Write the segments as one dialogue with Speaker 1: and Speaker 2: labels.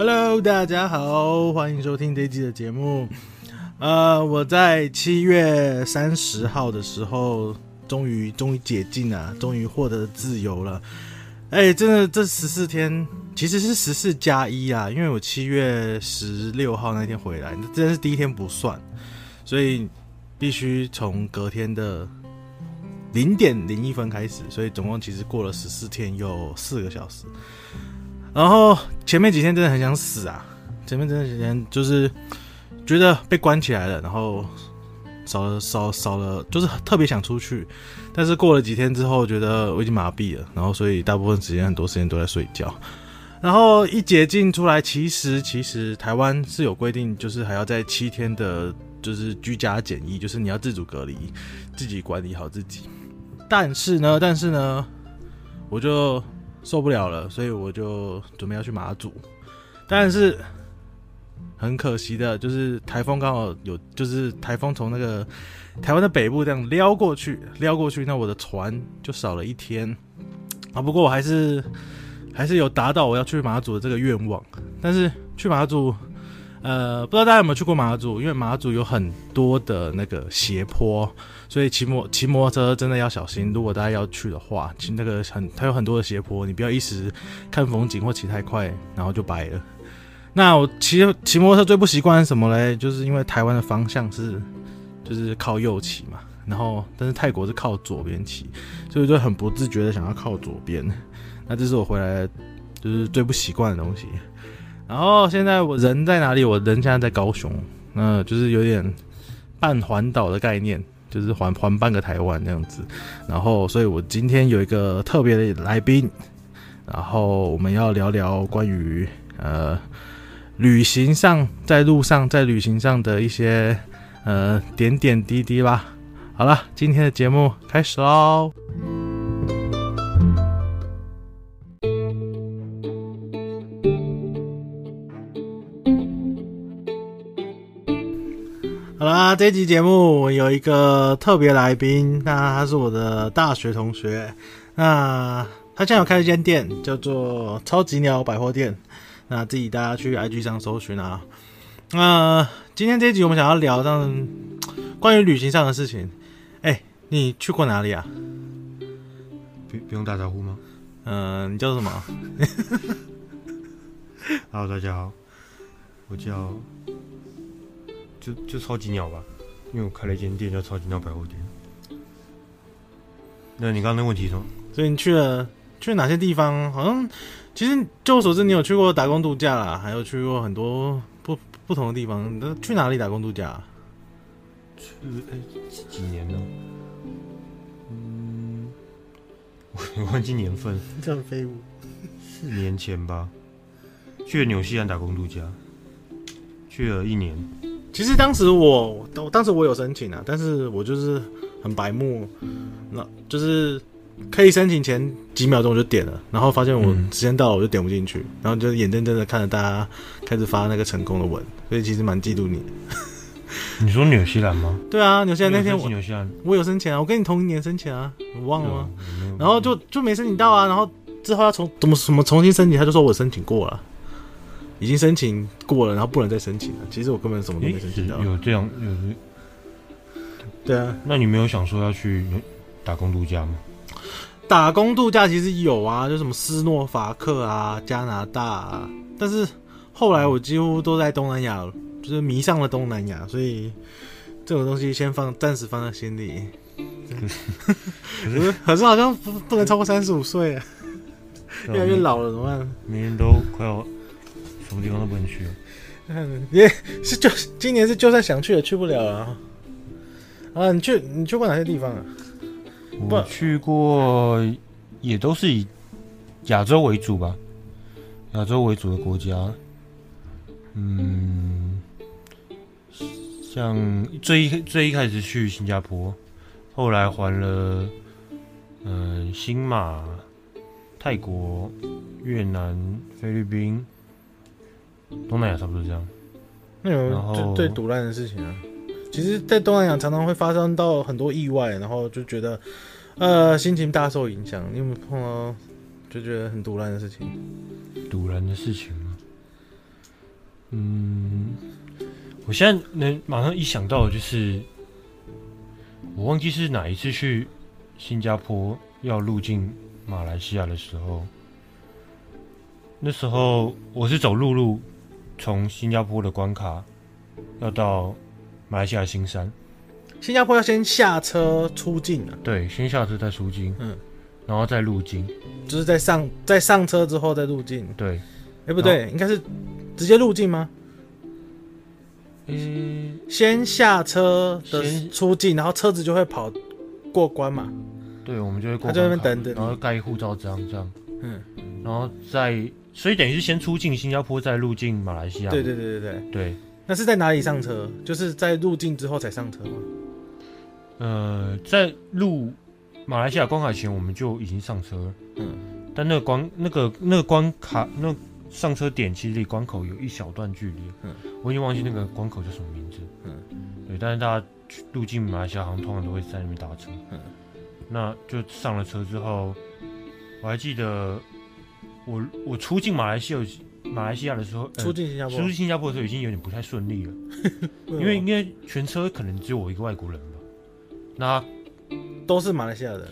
Speaker 1: Hello，大家好，欢迎收听这一集的节目。呃，我在七月三十号的时候，终于终于解禁了，终于获得自由了。哎，真的，这十四天其实是十四加一啊，因为我七月十六号那天回来，真是第一天不算，所以必须从隔天的零点零一分开始，所以总共其实过了十四天又四个小时。然后前面几天真的很想死啊！前面真的几天就是觉得被关起来了，然后少了少少了，就是特别想出去。但是过了几天之后，觉得我已经麻痹了，然后所以大部分时间很多时间都在睡觉。然后一解禁出来，其实其实台湾是有规定，就是还要在七天的，就是居家检疫，就是你要自主隔离，自己管理好自己。但是呢，但是呢，我就。受不了了，所以我就准备要去马祖，但是很可惜的，就是台风刚好有，就是台风从那个台湾的北部这样撩过去，撩过去，那我的船就少了一天啊。不过我还是还是有达到我要去马祖的这个愿望，但是去马祖。呃，不知道大家有没有去过马祖？因为马祖有很多的那个斜坡，所以骑摩骑摩托车真的要小心。如果大家要去的话，骑那个很它有很多的斜坡，你不要一时看风景或骑太快，然后就白了。那我骑骑摩托车最不习惯什么嘞？就是因为台湾的方向是就是靠右骑嘛，然后但是泰国是靠左边骑，所以就很不自觉的想要靠左边。那这是我回来就是最不习惯的东西。然后现在我人在哪里？我人现在在高雄，那就是有点半环岛的概念，就是还还半个台湾这样子。然后，所以我今天有一个特别的来宾，然后我们要聊聊关于呃旅行上，在路上，在旅行上的一些呃点点滴滴吧。好了，今天的节目开始喽。好啦，这集节目有一个特别来宾，那他是我的大学同学，那他现在有开一间店，叫做超级鸟百货店，那自己大家去 IG 上搜寻啊。那今天这一集我们想要聊上关于旅行上的事情。哎、欸，你去过哪里啊？
Speaker 2: 不不用打招呼吗？
Speaker 1: 嗯、呃，你叫什么？
Speaker 2: Hello，大家好，我叫。就就超级鸟吧，因为我开了一间店叫超级鸟百货店。那你刚刚那问题是什么？
Speaker 1: 所以你去了去了哪些地方？好像其实据我所知，你有去过打工度假啦，还有去过很多不不同的地方。那去哪里打工度假？
Speaker 2: 去哎、欸、几年了？嗯，我忘记年份。
Speaker 1: 这样飞舞。
Speaker 2: 四年前吧，去了纽西兰打工度假，去了一年。
Speaker 1: 其实当时我，当时我有申请啊，但是我就是很白目，那就是可以申请前几秒钟我就点了，然后发现我时间到了我就点不进去，然后就眼睁睁的看着大家开始发那个成功的文，所以其实蛮嫉妒你。
Speaker 2: 你说纽西兰吗？
Speaker 1: 对啊，纽西兰那天我
Speaker 2: 纽西兰
Speaker 1: 我有申请啊，我跟你同一年申请啊，我忘了吗？然后就就没申请到啊，然后之后要重怎么什么重新申请，他就说我申请过了。已经申请过了，然后不能再申请了。其实我根本什么都没申请到。
Speaker 2: 有这样有？
Speaker 1: 对啊，
Speaker 2: 那你没有想说要去打工度假吗？
Speaker 1: 打工度假其实有啊，就什么斯诺伐克啊、加拿大啊。但是后来我几乎都在东南亚，就是迷上了东南亚，所以这种东西先放，暂时放在心里。可是可是 好像不不能超过三十五岁，越来越老了怎么办？
Speaker 2: 明年都快要。什么地方都不能去了，
Speaker 1: 嗯，也是就今年是就算想去也去不了了。啊，你去你去过哪些地方啊？
Speaker 2: 我去过，也都是以亚洲为主吧，亚洲为主的国家。嗯，像最一最一开始去新加坡，后来还了，嗯，新马、泰国、越南、菲律宾。东南亚差不多这样，
Speaker 1: 那有最最毒烂的事情啊？其实，在东南亚常常会发生到很多意外，然后就觉得，呃，心情大受影响。你有没有碰到就觉得很毒烂的事情？
Speaker 2: 堵烂的事情吗？嗯，我现在能马上一想到的就是，我忘记是哪一次去新加坡要入境马来西亚的时候，那时候我是走陆路，从新加坡的关卡要到马来西亚新山。
Speaker 1: 新加坡要先下车出境啊？
Speaker 2: 对，先下车再出境，嗯，然后再入境，
Speaker 1: 就是在上在上车之后再入境。
Speaker 2: 对，哎、
Speaker 1: 欸，不对，应该是直接入境吗？
Speaker 2: 嗯，
Speaker 1: 先下车的出境，然后车子就会跑过关嘛。
Speaker 2: 对，我们就会过关，
Speaker 1: 他在那边等等，
Speaker 2: 然后盖护照章这样。
Speaker 1: 嗯，
Speaker 2: 然后再，所以等于是先出境新加坡，再入境马来西亚。
Speaker 1: 对对对对对
Speaker 2: 对。
Speaker 1: 那是在哪里上车？就是在入境之后才上车吗？
Speaker 2: 呃，在入马来西亚关卡前，我们就已经上车了。嗯，但那个关那个那个关卡那个、上车点其实离关口有一小段距离。嗯，我已经忘记那个关口叫什么名字。嗯，对，但是大家入境马来西亚好像通常都会在那边搭车。嗯，那就上了车之后，我还记得我我出境马来西亚马来西亚的时候，
Speaker 1: 出境新加坡
Speaker 2: 出境新加坡的时候已经有点不太顺利了，因为因为全车可能只有我一个外国人吧。那
Speaker 1: 都是马来西亚人，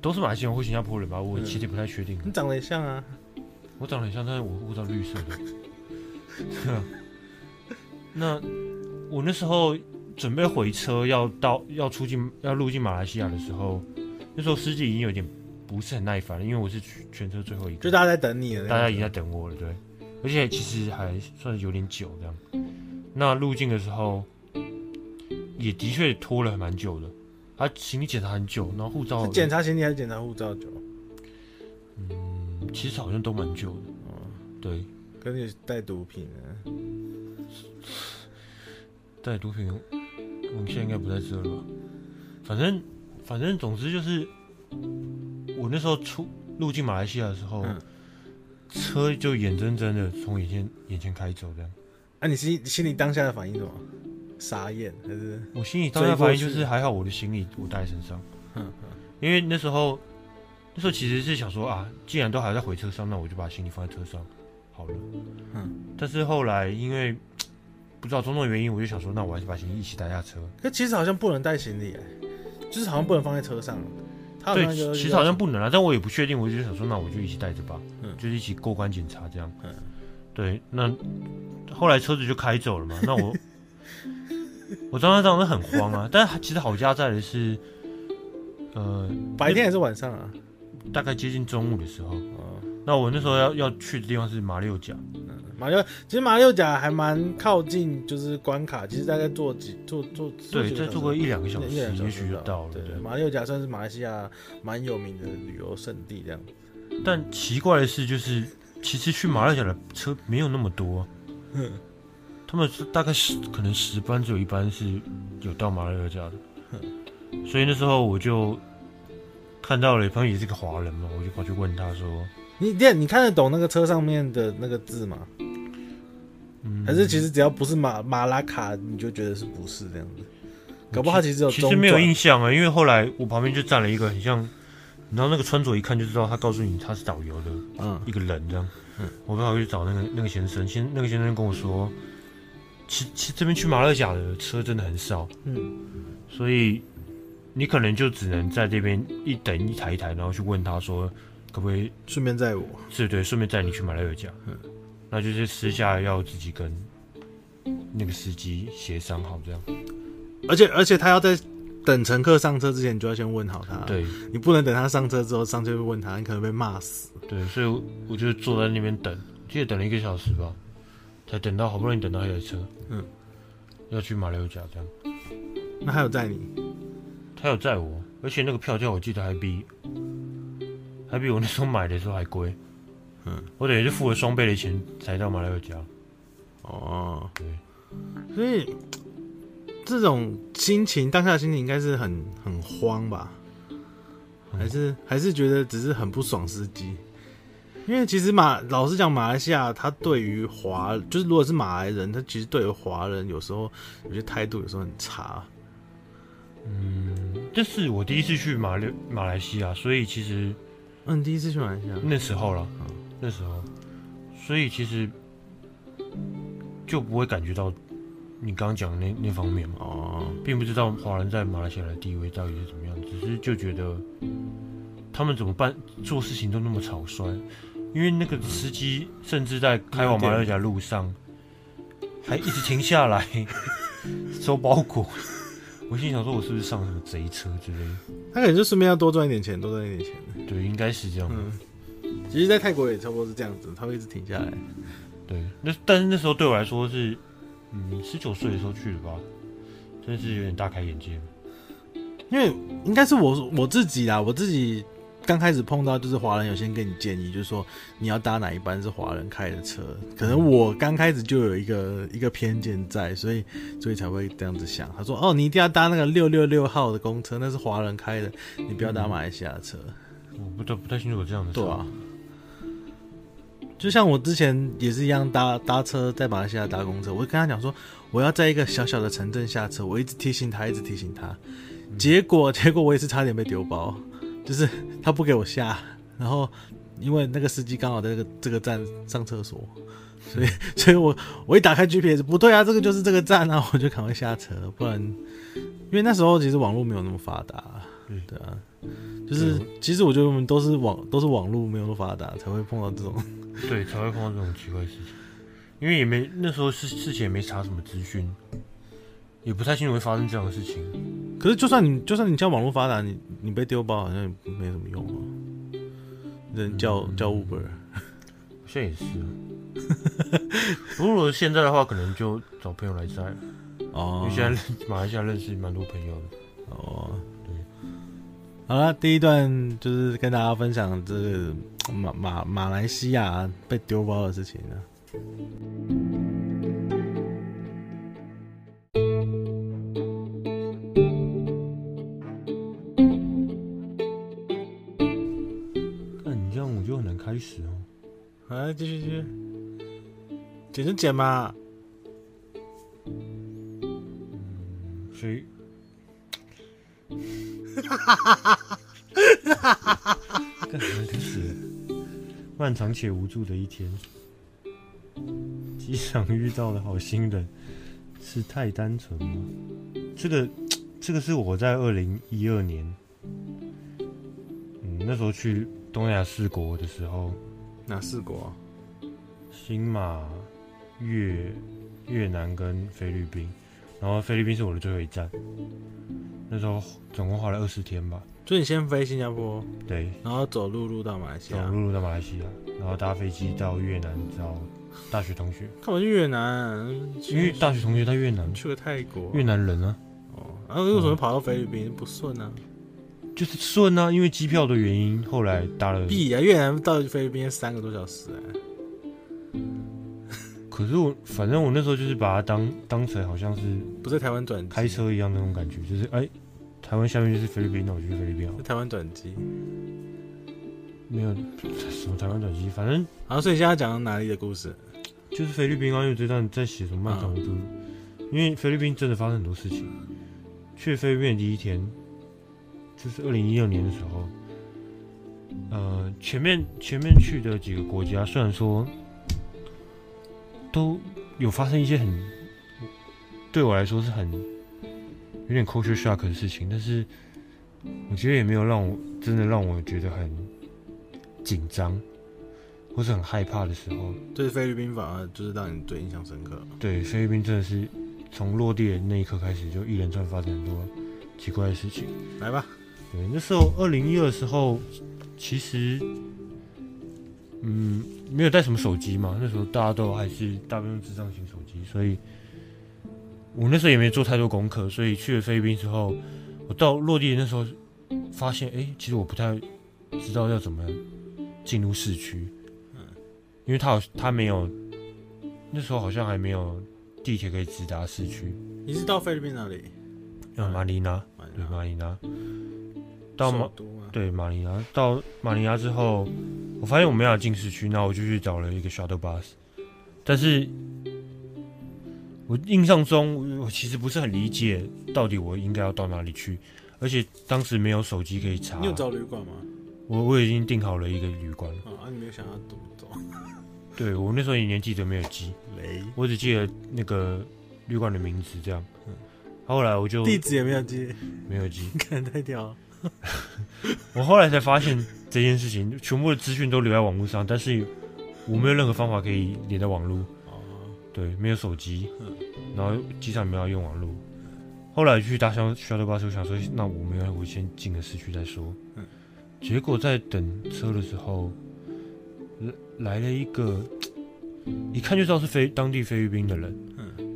Speaker 2: 都是马来西亚人或新加坡人吧？我其实不太确定。
Speaker 1: 你长得也像啊，
Speaker 2: 我长得很像，但是我护照绿色的。那我那时候准备回车，要到要出境要入境马来西亚的时候，那时候司机已经有点不是很耐烦了，因为我是全车最后一个，
Speaker 1: 就大家在等你了，
Speaker 2: 大家已经在等我了，对。而且其实还算是有点久这样。那入境的时候也的确拖了蛮久的。他行李检查很久，然后护照
Speaker 1: 检查行李还是检查护照久？
Speaker 2: 嗯，其实好像都蛮久的。哦，对，
Speaker 1: 跟你带毒品啊？
Speaker 2: 带毒品，我们现在应该不在这了吧？反正，反正，总之就是，我那时候出入境马来西亚的时候，嗯、车就眼睁睁的从眼前眼前开走，这样。
Speaker 1: 啊，你心心里当下的反应是什么？傻眼还是？
Speaker 2: 我心里当下反应就是还好，我的行李我带在身上。嗯嗯。因为那时候，那时候其实是想说啊，既然都还在回车上，那我就把行李放在车上好了。嗯。但是后来因为不知道种种原因，我就想说，那我还是把行李一起带下车。
Speaker 1: 可其实好像不能带行李，哎，就是好像不能放在车上。
Speaker 2: 对，其实好像不能啊，但我也不确定，我就想说，那我就一起带着吧。嗯。就是一起过关检查这样。嗯。对，那后来车子就开走了嘛，那我。我当时当时很慌啊，但是其实好家在的是，呃，
Speaker 1: 白天还是晚上啊？
Speaker 2: 大概接近中午的时候。哦、那我那时候要要去的地方是马六甲。
Speaker 1: 嗯，马六其实马六甲还蛮靠近，就是关卡，其实大概坐几坐坐
Speaker 2: 对，再坐个一两个小时，也许就到了。
Speaker 1: 对，马六甲算是马来西亚蛮有名的旅游胜地这样。
Speaker 2: 但奇怪的是，就是其实去马六甲的车没有那么多。嗯。他们是大概十，可能十班只有一班是有到马六甲的，所以那时候我就看到了，朋友也是个华人嘛，我就跑去问他说：“
Speaker 1: 你店，你看得懂那个车上面的那个字吗？嗯，还是其实只要不是马马拉卡，你就觉得是不是这样子？搞不好其实有
Speaker 2: 其实没有印象啊，因为后来我旁边就站了一个很像，然后那个穿着一看就知道他告诉你他是导游的，嗯，一个人这样，嗯，我刚好去找那个那个先生，先那个先生跟我说。其其实这边去马六甲的车真的很少，嗯，所以你可能就只能在这边一等一台一台，然后去问他说，可不可以
Speaker 1: 顺便载我？
Speaker 2: 是对，顺便载你去马六甲，嗯，那就是私下要自己跟那个司机协商好这样。
Speaker 1: 而且而且他要在等乘客上车之前，你就要先问好他，
Speaker 2: 对，
Speaker 1: 你不能等他上车之后上车就问他，你可能被骂死。
Speaker 2: 对，所以我就坐在那边等，记得等了一个小时吧。才等到，好不容易等到一台车，嗯，要去马六甲这样。
Speaker 1: 那还有载你？
Speaker 2: 他有载我，而且那个票价我记得还比还比我那时候买的时候还贵，嗯，我等于是付了双倍的钱才到马六甲。
Speaker 1: 哦，对，所以这种心情，当下的心情应该是很很慌吧？还是、嗯、还是觉得只是很不爽司机？因为其实马老实讲，马来西亚他对于华就是如果是马来人，他其实对于华人有时候有些态度有时候很差。
Speaker 2: 嗯，这是我第一次去马六马来西亚，所以其实
Speaker 1: 嗯，第一次去马来西亚
Speaker 2: 那时候了，嗯，那时候，所以其实就不会感觉到你刚刚讲的那那方面嘛。
Speaker 1: 哦，
Speaker 2: 并不知道华人在马来西亚的地位到底是怎么样，只是就觉得他们怎么办做事情都那么草率，因为那个司机甚至在开往马来西亚路上还一直停下来 收包裹。我心想说，我是不是上什么贼车之类的？
Speaker 1: 他可能就顺便要多赚一点钱，多赚一点钱。
Speaker 2: 对，应该是这样。
Speaker 1: 嗯，其实，在泰国也差不多是这样子，他会一直停下来。
Speaker 2: 对，那但是那时候对我来说是，嗯，十九岁的时候去的吧，真的是有点大开眼界。
Speaker 1: 因为应该是我我自己啦，我自己。刚开始碰到就是华人有先跟你建议，就是说你要搭哪一班是华人开的车。可能我刚开始就有一个一个偏见在，所以所以才会这样子想。他说：“哦，你一定要搭那个六六六号的公车，那是华人开的，你不要搭马来西亚的车。
Speaker 2: 嗯”我不太不太清楚有这样的。
Speaker 1: 对啊，就像我之前也是一样搭搭车在马来西亚搭公车，我跟他讲说我要在一个小小的城镇下车，我一直提醒他，一直提醒他，结果 结果我也是差点被丢包。就是他不给我下，然后因为那个司机刚好在这个这个站上厕所，所以 所以我我一打开 GPS，不对啊，这个就是这个站啊，我就赶快下车，不然 因为那时候其实网络没有那么发达，对啊，就是其实我觉得我们都是网都是网络没有那么发达才会碰到这种，
Speaker 2: 对，才会碰到这种奇怪的事情，因为也没那时候事事情也没查什么资讯。也不太清楚会发生这样的事情，
Speaker 1: 可是就算你就算你叫网络发达，你你被丢包好像也没什么用啊。人叫、嗯、叫 Uber，
Speaker 2: 好像也是。如果现在的话，可能就找朋友来载。哦，因为现在马来西亚认识蛮多朋友的。哦，对。
Speaker 1: 好了，第一段就是跟大家分享这个马马马来西亚被丢包的事情了。
Speaker 2: 开始哦，
Speaker 1: 来继续继续，剪就剪嘛。
Speaker 2: 嗯，所哈
Speaker 1: 哈哈哈哈，哈哈哈哈
Speaker 2: 哈！干嘛的是漫长且无助的一天。机场遇到的好心人是太单纯吗？这个，这个是我在二零一二年，嗯，那时候去东亚四国的时候。
Speaker 1: 哪四国？
Speaker 2: 新马越越南跟菲律宾。然后菲律宾是我的最后一站。那时候总共花了二十天吧。
Speaker 1: 所以你先飞新加坡，
Speaker 2: 对，
Speaker 1: 然后走陆路到马来西亚，
Speaker 2: 走陆路到马来西亚，然后搭飞机到越南找大学同学。
Speaker 1: 干嘛去越南？
Speaker 2: 因为大学同学在越南。
Speaker 1: 去了泰国，
Speaker 2: 越南人啊。
Speaker 1: 哦，然后为什么跑到菲律宾？不顺啊？
Speaker 2: 就是顺啊，因为机票的原因，后来搭了。
Speaker 1: 必啊，越南到菲律宾三个多小时哎。
Speaker 2: 可是我反正我那时候就是把它当当成好像是
Speaker 1: 不在台湾转
Speaker 2: 开车一样那种感觉，就是哎、欸，台湾下面就是菲律宾，那我就去菲律宾。
Speaker 1: 台湾转机？
Speaker 2: 没有什么台湾转机，反正。
Speaker 1: 好，所以现在讲哪里的故事？
Speaker 2: 就是菲律宾啊，因为这段在写什么漫长的路，因为菲律宾真的发生很多事情。去菲律宾第一天。就是二零一六年的时候，呃，前面前面去的几个国家，虽然说都有发生一些很对我来说是很有点 culture shock 的事情，但是我觉得也没有让我真的让我觉得很紧张或是很害怕的时候。
Speaker 1: 对菲律宾反而就是让你最印象深刻。
Speaker 2: 对菲律宾真的是从落地的那一刻开始，就一连串发生很多奇怪的事情。
Speaker 1: 来吧。
Speaker 2: 对，那时候二零一二的时候，其实，嗯，没有带什么手机嘛。那时候大家都还是大部分智障型手机，所以，我那时候也没做太多功课。所以去了菲律宾之后，我到落地的那时候，发现，哎、欸，其实我不太知道要怎么进入市区。嗯，因为他好，他没有，那时候好像还没有地铁可以直达市区。
Speaker 1: 你是到菲律宾哪里？
Speaker 2: 嗯，马尼拉。对，马尼拉。到马对马尼拉，到马尼拉之后，我发现我没法进市区，那我就去找了一个 shuttle bus。但是，我印象中我其实不是很理解到底我应该要到哪里去，而且当时没有手机可以查。
Speaker 1: 你有找旅馆吗？
Speaker 2: 我我已经订好了一个旅馆。
Speaker 1: 啊，你没有想要怎么走？
Speaker 2: 对我那时候也连记都没有记，
Speaker 1: 雷，
Speaker 2: 我只记得那个旅馆的名字这样。后来我就
Speaker 1: 地址也没有记，
Speaker 2: 没有记，
Speaker 1: 看太屌了。
Speaker 2: 我后来才发现这件事情，全部的资讯都留在网络上，但是我没有任何方法可以连到网络。哦，对，没有手机，然后机场没有用网络。后来去搭小小的巴士，我想说，那我们要我先进个市区再说。结果在等车的时候，来来了一个，一看就知道是菲当地菲律宾的人，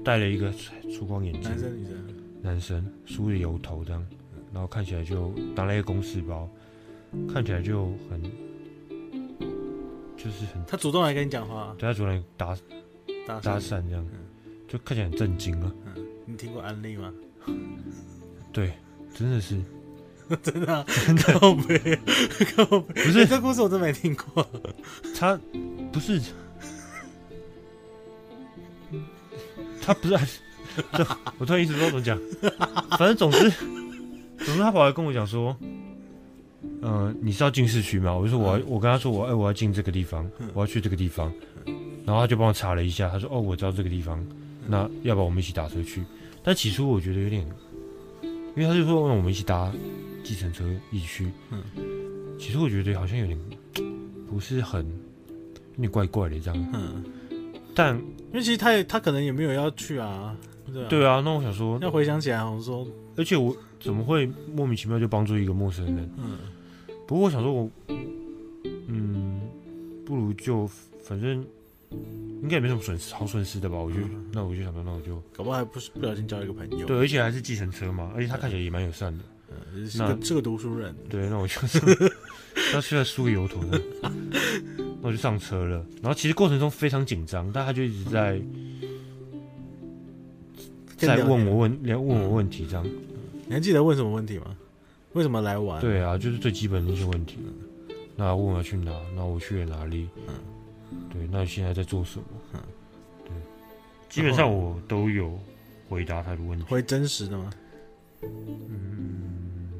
Speaker 2: 戴了一个粗光眼镜，
Speaker 1: 男生女生？
Speaker 2: 男生，梳着油头这样。然后看起来就拿了一个公事包，看起来就很，就是很。
Speaker 1: 他主动来跟你讲话，
Speaker 2: 对他主动来搭搭搭讪这样，就看起来很震惊啊。
Speaker 1: 你听过安利吗？
Speaker 2: 对，真的是，
Speaker 1: 真的、啊，真的靠北，靠北。不是这故事我真没听过。
Speaker 2: 他不是，他不是，我突然一直不知道怎么讲，反正总之。总之，他跑来跟我讲说：“嗯、呃，你是要进市区吗？”我就说：“我要，我跟他说我，哎，我要进这个地方，我要去这个地方。”然后他就帮我查了一下，他说：“哦，我知道这个地方，那要不要我们一起打车去？”但起初我觉得有点，因为他就说让我们一起搭计程车一起去。其实我觉得好像有点不是很有点怪怪的这样。嗯但
Speaker 1: 因为其实他也他可能也没有要去啊。对啊，
Speaker 2: 对啊，那我想说，
Speaker 1: 要回想起来，我说，
Speaker 2: 而且我。怎么会莫名其妙就帮助一个陌生人？嗯，不过我想说我，我嗯，不如就反正应该也没什么损失，好损失的吧？我就、嗯、那我就想说，那我就
Speaker 1: 搞不好还不是不小心交一个朋友。
Speaker 2: 对，而且还是计程车嘛，而且他看起来也蛮友善的。
Speaker 1: 嗯，是个是个读书人。
Speaker 2: 对，那我就 他现在输个油头的，那我就上车了。然后其实过程中非常紧张，但他就一直在在问我问连问我问题这样。
Speaker 1: 你还记得问什么问题吗？为什么来玩？
Speaker 2: 对啊，就是最基本的一些问题。那问我要去哪？那我去了哪里？嗯，对。那你现在在做什么？嗯，对。基本上我都有回答他的问题。
Speaker 1: 会真实的吗？
Speaker 2: 嗯，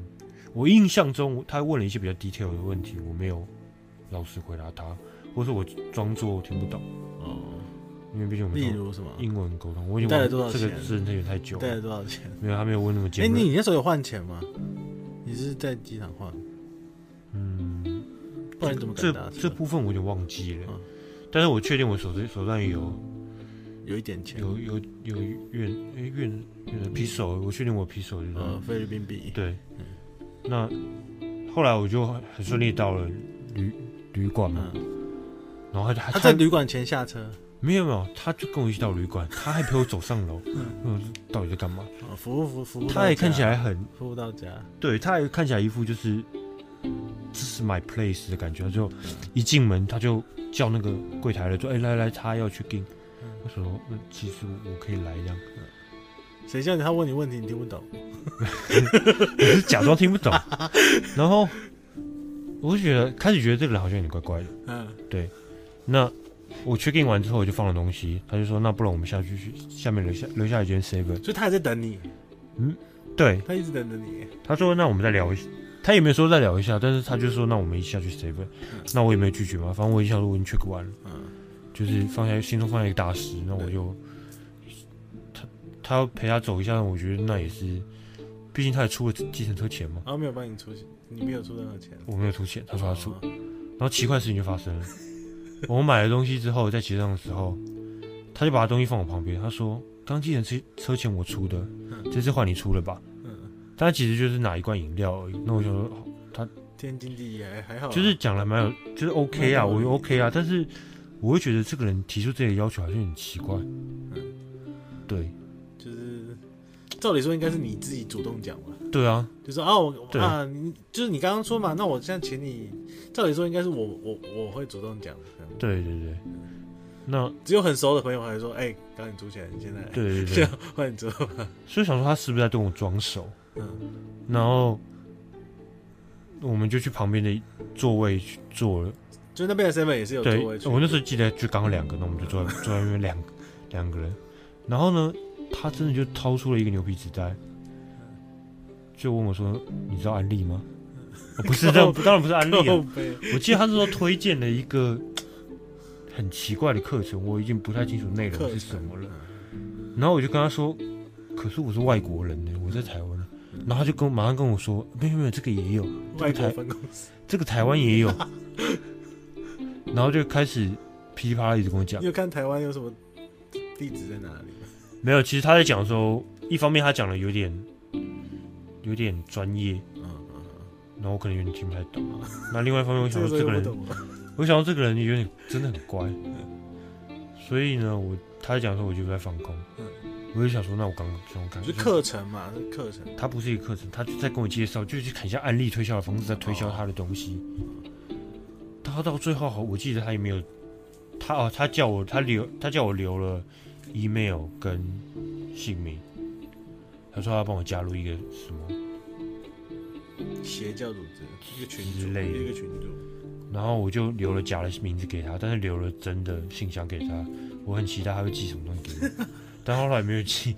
Speaker 2: 我印象中他问了一些比较 detail 的问题，我没有老实回答他，或者我装作听不懂。哦。因为毕竟我们，例如什么英文沟通，我已经带了多少钱？这个事情太久了，
Speaker 1: 带了多少钱？
Speaker 2: 没有，他没有问那么简。
Speaker 1: 哎，你你那时候有换钱吗？你是在机场换？
Speaker 2: 嗯，
Speaker 1: 不然怎么
Speaker 2: 这这部分我有点忘记了。但是我确定我手手上有
Speaker 1: 有一点钱，
Speaker 2: 有有有越哎越越皮手，我确定我皮手就是
Speaker 1: 菲律宾币。
Speaker 2: 对，那后来我就很顺利到了旅旅馆嘛，然后他
Speaker 1: 他在旅馆前下车。
Speaker 2: 没有没有，他就跟我一起到旅馆，他还陪我走上楼。嗯，到底在干嘛？
Speaker 1: 服务服服务。
Speaker 2: 他也看起来很
Speaker 1: 服务到家。
Speaker 2: 对，他也看起来一副就是这是 my place 的感觉。他就一进门，他就叫那个柜台的说：“哎，来来，他要去 in。”我说：“那其实我可以来这样。”
Speaker 1: 谁叫你？他问你问题，你听不懂？
Speaker 2: 我是假装听不懂。然后我就觉得开始觉得这个人好像有点怪怪的。嗯，对，那。我 check in 完之后，我就放了东西。他就说：“那不然我们下去去下面留下留下一间 seven。”
Speaker 1: 所以他还在等你。
Speaker 2: 嗯，对，
Speaker 1: 他一直等着你。
Speaker 2: 他说：“那我们再聊一下。”他也没有说再聊一下，但是他就说：“那我们一起下去 seven。嗯”那我也没有拒绝嘛，反正我一下说我已经 check 完了。嗯，就是放下心中放下一个大石，那我就他他要陪他走一下，我觉得那也是，毕竟他也出了计程车钱嘛。
Speaker 1: 啊没有帮你出钱，你没有出任何钱。
Speaker 2: 我没有出钱，他说他出。然后奇怪的事情就发生了。我买了东西之后，在结账的时候，他就把他东西放我旁边。他说：“刚计程车车钱我出的，这次换你出了吧？”嗯，其实就是拿一罐饮料而已。那我想说，他
Speaker 1: 天经地义还还好，
Speaker 2: 就是讲了蛮有，就是 OK 啊，我 OK 啊。但是我会觉得这个人提出这些要求好像很奇怪。嗯，对，
Speaker 1: 就是照理说应该是你自己主动讲嘛。
Speaker 2: 对啊，
Speaker 1: 就是啊，我啊，你就是你刚刚说嘛，那我现在请你，照理说应该是我我我会主动讲。
Speaker 2: 对对对，那
Speaker 1: 只有很熟的朋友还说：“哎、欸，刚你出钱，你现在
Speaker 2: 对对对，
Speaker 1: 换你做吧。”
Speaker 2: 所以想说他是不是在对我装熟？嗯，然后我们就去旁边的座位去坐了。
Speaker 1: 就那边的 seven 也是有座位。
Speaker 2: 我那时候记得就刚好两个，那我们就坐在坐在那边两两个人。然后呢，他真的就掏出了一个牛皮纸袋，就问我说：“你知道安利吗？” 哦、不是，这当然不是安利啊。我记得他是说推荐了一个。很奇怪的课程，我已经不太清楚内容是什么了。然后我就跟他说：“可是我是外国人呢，我在台湾。”然后他就跟马上跟我说：“没有没有，这个也有
Speaker 1: 外国分公司，
Speaker 2: 这个台湾也有。”然后就开始噼里啪啦一直跟我讲。
Speaker 1: 你有看台湾有什么地址在哪里？
Speaker 2: 没有，其实他在讲的时候，一方面他讲的有点有点专业，嗯嗯，然后我可能有点听不太懂。那另外一方面，我想说这个人，我想说这个人有点真的很乖，所以呢，我他在讲的时候，我就在放空。我就想说，那我刚刚这种感觉，
Speaker 1: 是课程嘛？是课程。
Speaker 2: 他不是一个课程，他就在跟我介绍，就是看一下案例推销的方式，在推销他的东西。他到最后，我记得他也没有，他哦，他叫我，他留，他叫我留了 email 跟姓名。他说他要帮我加入一个什么
Speaker 1: 邪教组织，一个群
Speaker 2: 之类的
Speaker 1: 一个群组。
Speaker 2: 然后我就留了假的名字给他，但是留了真的信箱给他。我很期待他会寄什么东西给我，但后来没有寄。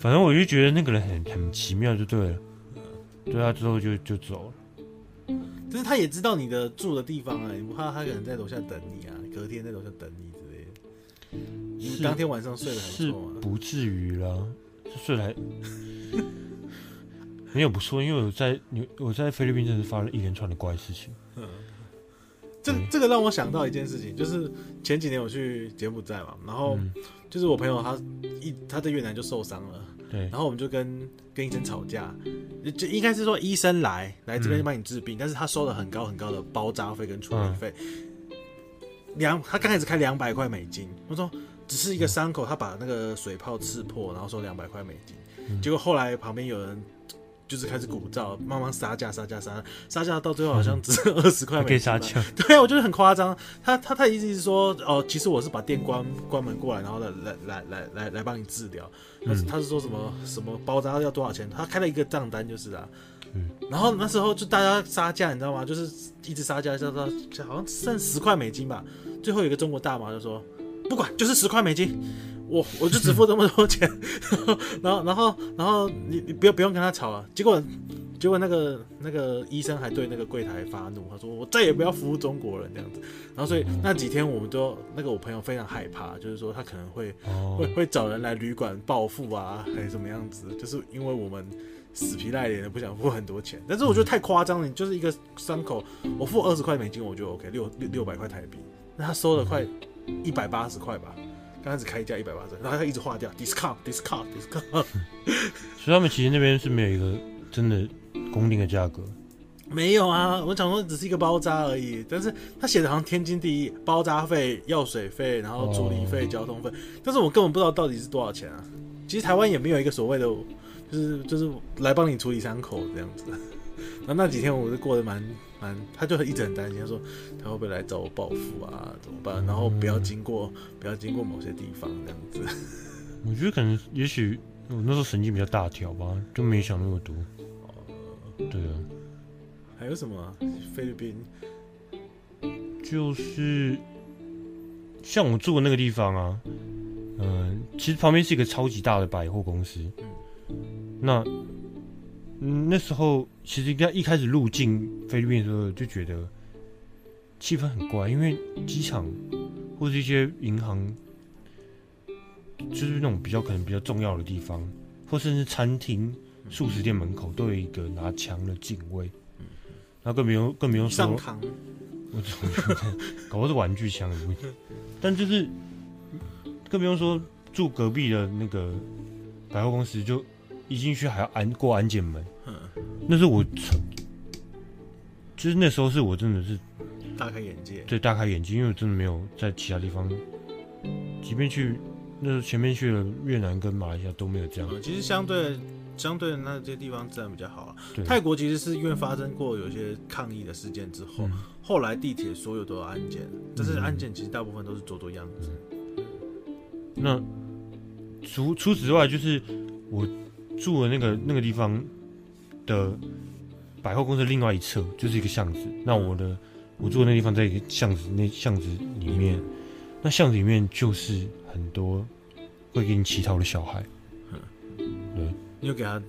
Speaker 2: 反正我就觉得那个人很很奇妙，就对了。对他之后就就走了。
Speaker 1: 就是他也知道你的住的地方啊，你不怕他可能在楼下等你啊？隔天在楼下等你之类的。你当天晚上睡得很错吗？
Speaker 2: 不至于啦，睡得还没有不错，因为我在我在菲律宾真的是发了一连串的怪事情。嗯，
Speaker 1: 这这个让我想到一件事情，就是前几年我去柬埔寨嘛，然后就是我朋友他一他在越南就受伤了。
Speaker 2: 对，
Speaker 1: 然后我们就跟跟医生吵架，就应该是说医生来来这边帮你治病，嗯、但是他收了很高很高的包扎费跟处理费，两、嗯、他刚开始开两百块美金，我说只是一个伤口，他把那个水泡刺破，然后收两百块美金，嗯、结果后来旁边有人。就是开始鼓噪，慢慢杀价，杀价，杀杀价，到最后好像只剩二十块美金。对啊，我觉得很夸张。他他他意思是说，哦，其实我是把店关关门过来，然后来来来来来来帮你治疗。他是他是说什么什么包扎要多少钱？他开了一个账单就是啊。嗯。然后那时候就大家杀价，你知道吗？就是一直杀价，杀到好像剩十块美金吧。最后有一个中国大妈就说，不管，就是十块美金。我我就只付这么多钱，然后然后然后你你不要不用跟他吵了。结果结果那个那个医生还对那个柜台发怒，他说我再也不要服务中国人这样子。然后所以那几天我们都那个我朋友非常害怕，就是说他可能会会会找人来旅馆报复啊，还是什么样子？就是因为我们死皮赖脸的不想付很多钱。但是我觉得太夸张了，你就是一个伤口，我付二十块美金我就 OK，六六六百块台币，那他收了快一百八十块吧。刚开始开价一百八十，然后他一直划掉，discount，discount，discount。
Speaker 2: 所以他们其实那边是没有一个真的公定的价格。
Speaker 1: 没有啊，我讲说只是一个包扎而已，但是他写的好像天经地义，包扎费、药水费，然后处理费、交通费，但是我根本不知道到底是多少钱啊。其实台湾也没有一个所谓的，就是就是来帮你处理伤口这样子。然后那几天我是过得蛮。他就一直很担心，他说他会不会来找我报复啊？怎么办？然后不要经过，嗯、不要经过某些地方这样子。
Speaker 2: 我觉得可能，也许我那时候神经比较大条吧，就没想那么多。哦、呃，对啊。
Speaker 1: 还有什么、啊？菲律宾？
Speaker 2: 就是像我住的那个地方啊，嗯、呃，其实旁边是一个超级大的百货公司。嗯。那。嗯，那时候其实应该一开始入境菲律宾的时候就觉得气氛很怪，因为机场或是一些银行，就是那种比较可能比较重要的地方，或甚至餐厅、素食店门口都有一个拿枪的警卫。然后更不用更不用说，我怎么觉得搞的是玩具枪？但就是更不用说住隔壁的那个百货公司，就一进去还要安过安检门。那是我，就是那时候是我真的是
Speaker 1: 大开眼界，
Speaker 2: 对，大开眼界，因为我真的没有在其他地方，即便去那时候前面去了越南跟马来西亚都没有这样。
Speaker 1: 其实相对相对的那些地方自然比较好啊。泰国其实是因为发生过有些抗议的事件之后，嗯、后来地铁所有都有安检，但是安检其实大部分都是做做样子。
Speaker 2: 嗯、那除除此之外，就是我住的那个那个地方。的百货公司另外一侧就是一个巷子，那我的我住的那地方在一个巷子，那巷子里面，那巷子里面就是很多会给你乞讨的小孩。嗯，对，
Speaker 1: 你有给他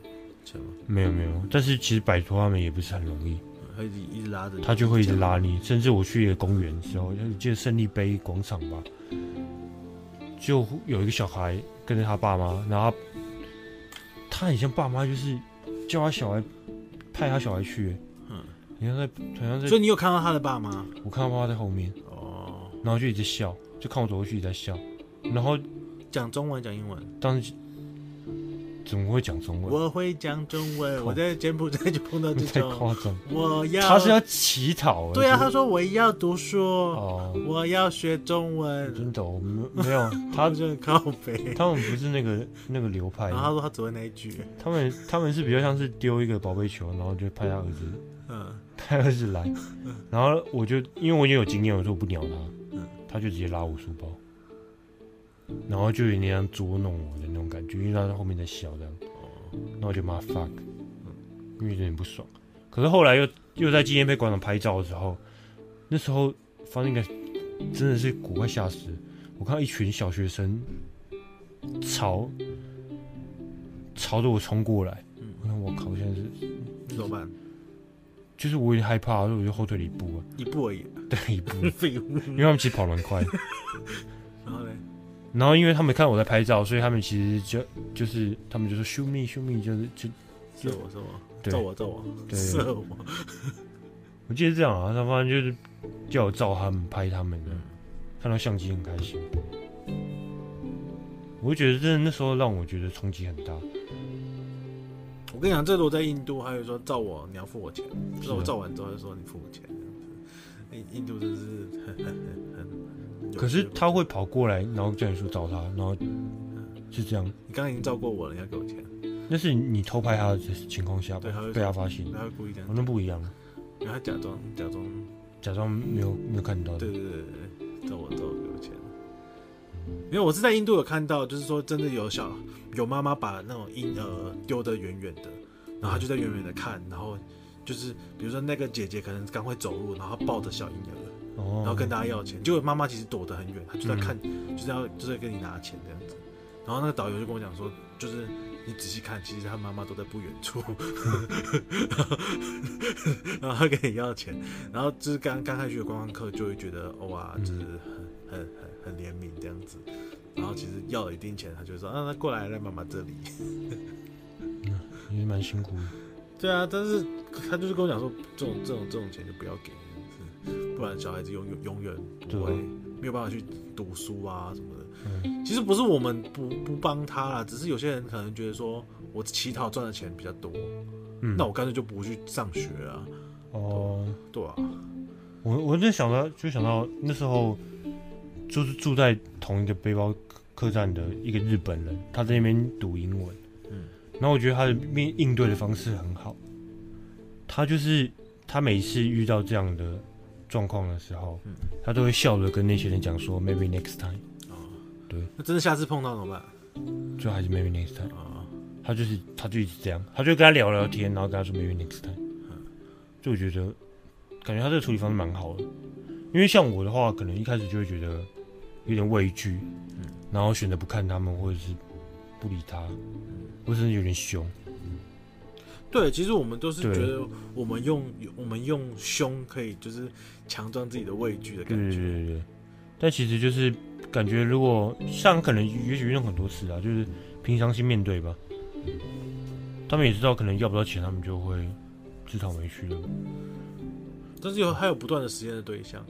Speaker 1: 钱吗？
Speaker 2: 没有没有，但是其实摆脱他们也不是很容易。
Speaker 1: 他一直一直拉着，
Speaker 2: 他就会一直拉你。甚至我去一个公园的时候，就记得胜利杯广场吧，就有一个小孩跟着他爸妈，然后他，他很像爸妈，就是叫他小孩派他小孩去。嗯，你看在好像在，
Speaker 1: 所以你有看到他的爸妈？
Speaker 2: 我看到爸爸在后面哦，然后就一直笑，就看我走过去一直在笑，然后
Speaker 1: 讲中文讲英文，
Speaker 2: 当时。怎么会讲中文？
Speaker 1: 我会讲中文。我在柬埔寨就碰到这种。
Speaker 2: 太夸张！
Speaker 1: 我要
Speaker 2: 他是要乞讨。
Speaker 1: 对啊，他说我要读书，哦，我要学中文。
Speaker 2: 真的，我没没有，他
Speaker 1: 就靠北。
Speaker 2: 他们不是那个那个流派。
Speaker 1: 然后他说他只会那一句。
Speaker 2: 他们他们是比较像是丢一个宝贝球，然后就派他儿子，嗯，派儿子来，然后我就因为我已经有经验，我说我不鸟他，嗯，他就直接拉我书包。然后就有那样捉弄我的那种感觉，因为他在后面在笑这样，然后我就骂 fuck，因为有点不爽。可是后来又又在纪念碑广场拍照的时候，那时候发现一个真的是古怪吓死，我看到一群小学生朝朝着我冲过来，我看我靠，现在是
Speaker 1: 怎么办？
Speaker 2: 就是我有点害怕，所以我就后退了一步啊，
Speaker 1: 一步而已，
Speaker 2: 对，一步，因为他们其实跑得蛮快。
Speaker 1: 然后呢？
Speaker 2: 然后因为他们看我在拍照，所以他们其实就就是他们就说 shoot me shoot me 就是就
Speaker 1: 射我射我，揍我揍我，
Speaker 2: 对，
Speaker 1: 射我。
Speaker 2: 我记得这样啊，他发现就是叫我照他们拍他们的，看到相机很开心。我就觉得真的那时候让我觉得冲击很大。
Speaker 1: 我跟你讲，这个我在印度，还有说照我你要付我钱，就是我照完之后就说你付我钱。印印度真是很很很很。
Speaker 2: 可是他会跑过来，然后叫你说找他，然后是这样。
Speaker 1: 你刚刚已经照过我了，你要给我钱。
Speaker 2: 那是你偷拍他的情况下，
Speaker 1: 对，
Speaker 2: 被他发现。
Speaker 1: 他会故意这样。
Speaker 2: 那不一样。
Speaker 1: 因为他假装假装
Speaker 2: 假装没有没有看到。
Speaker 1: 对对对对，找我找我给我钱。因为我是在印度有看到，就是说真的有小有妈妈把那种婴儿丢得远远的，然后他就在远远的看，然后就是比如说那个姐姐可能刚会走路，然后抱着小婴儿。然后跟大家要钱，结果妈妈其实躲得很远，她就在看，嗯、就是要就是在跟你拿钱这样子。然后那个导游就跟我讲说，就是你仔细看，其实他妈妈都在不远处，然后他跟你要钱，然后就是刚刚开学的观光客就会觉得哇，就是很很很很怜悯这样子。然后其实要了一定钱，他就说啊，那过来来妈妈这里，
Speaker 2: 也蛮辛苦的。
Speaker 1: 对啊，但是他就是跟我讲说，这种这种这种钱就不要给。不然小孩子永远永远不会没有办法去读书啊什么的。嗯其实不是我们不不帮他啦，只是有些人可能觉得说，我乞讨赚的钱比较多，嗯那我干脆就不去上学啊。哦，对啊。
Speaker 2: 我我就想到，就想到那时候就是住在同一个背包客栈的一个日本人，他在那边读英文。嗯，然后我觉得他的面应对的方式很好，他就是他每次遇到这样的。状况的时候，嗯、他都会笑着跟那些人讲说，maybe next time。哦，对，那
Speaker 1: 真的下次碰到怎么办？
Speaker 2: 就还是 maybe next time。哦，他就是，他就一直这样，他就跟他聊聊天，然后跟他说 maybe next time。嗯，就我觉得，感觉他这个处理方式蛮好的，因为像我的话，可能一开始就会觉得有点畏惧，嗯，然后选择不看他们，或者是不理他，嗯，或者是有点凶。
Speaker 1: 对，其实我们都是觉得，我们用我们用胸可以就是强壮自己的畏惧的感觉。对对对，
Speaker 2: 但其实就是感觉，如果像可能也许用很多次啊，就是平常心面对吧。他们也知道可能要不到钱，他们就会自讨没趣了。
Speaker 1: 但是有还有不断的实验的对象。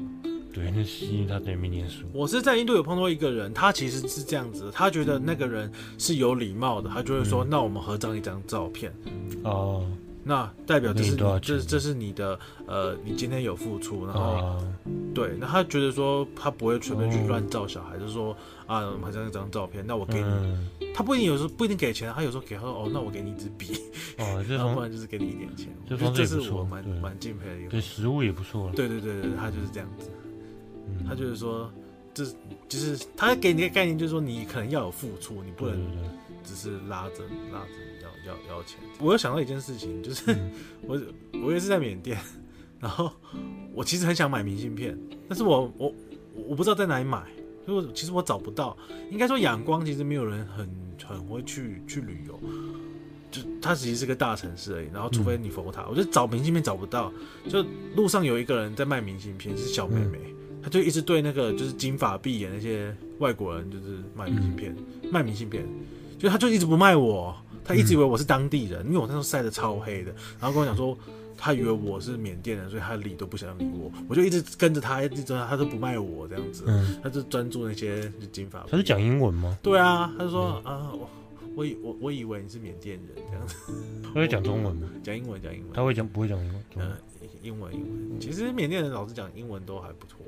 Speaker 2: 对，那是因为他在那边念书。
Speaker 1: 我是在印度有碰到一个人，他其实是这样子，他觉得那个人是有礼貌的，他就会说：“嗯、那我们合张一张照片。”哦，那代表这是这这是你的呃，你今天有付出，然后、哦、对，那他觉得说他不会随便去乱照小孩，哦、就是说啊，我们合张一张照片，那我给你，嗯、他不一定有时候不一定给钱，他有时候给他说哦，那我给你一支笔，哦，然后不然就是给你一点钱，
Speaker 2: 这方式也不错，
Speaker 1: 我蛮蛮敬佩的一个，
Speaker 2: 对，食物也不错，
Speaker 1: 对对对对，他就是这样子。他就是说，这就是他给你的概念，就是说你可能要有付出，你不能只是拉着拉着要要要钱。我又想到一件事情，就是我我也是在缅甸，然后我其实很想买明信片，但是我我我不知道在哪里买，所以其实我找不到。应该说仰光其实没有人很很会去去旅游，就它其实是个大城市而已。然后除非你佛塔，我就找明信片找不到。就路上有一个人在卖明信片，是小妹妹，她就一直对那个就是金发碧眼那些外国人就是卖明信片，卖明信片，就他就一直不卖我，他一直以为我是当地人，因为我那时候晒得超黑的，然后跟我讲说。他以为我是缅甸人，所以他理都不想理我，我就一直跟着他，一直他，他都不卖我这样子，嗯、他就专注那些金发。
Speaker 2: 他是讲英文吗？
Speaker 1: 对啊，他就说、嗯、啊，我我以我我以为你是缅甸人这样子。
Speaker 2: 他会讲中文吗？
Speaker 1: 讲英文，讲英文。
Speaker 2: 他会讲不会讲英文？
Speaker 1: 嗯，英文英文。其实缅甸人老实讲英文都还不错。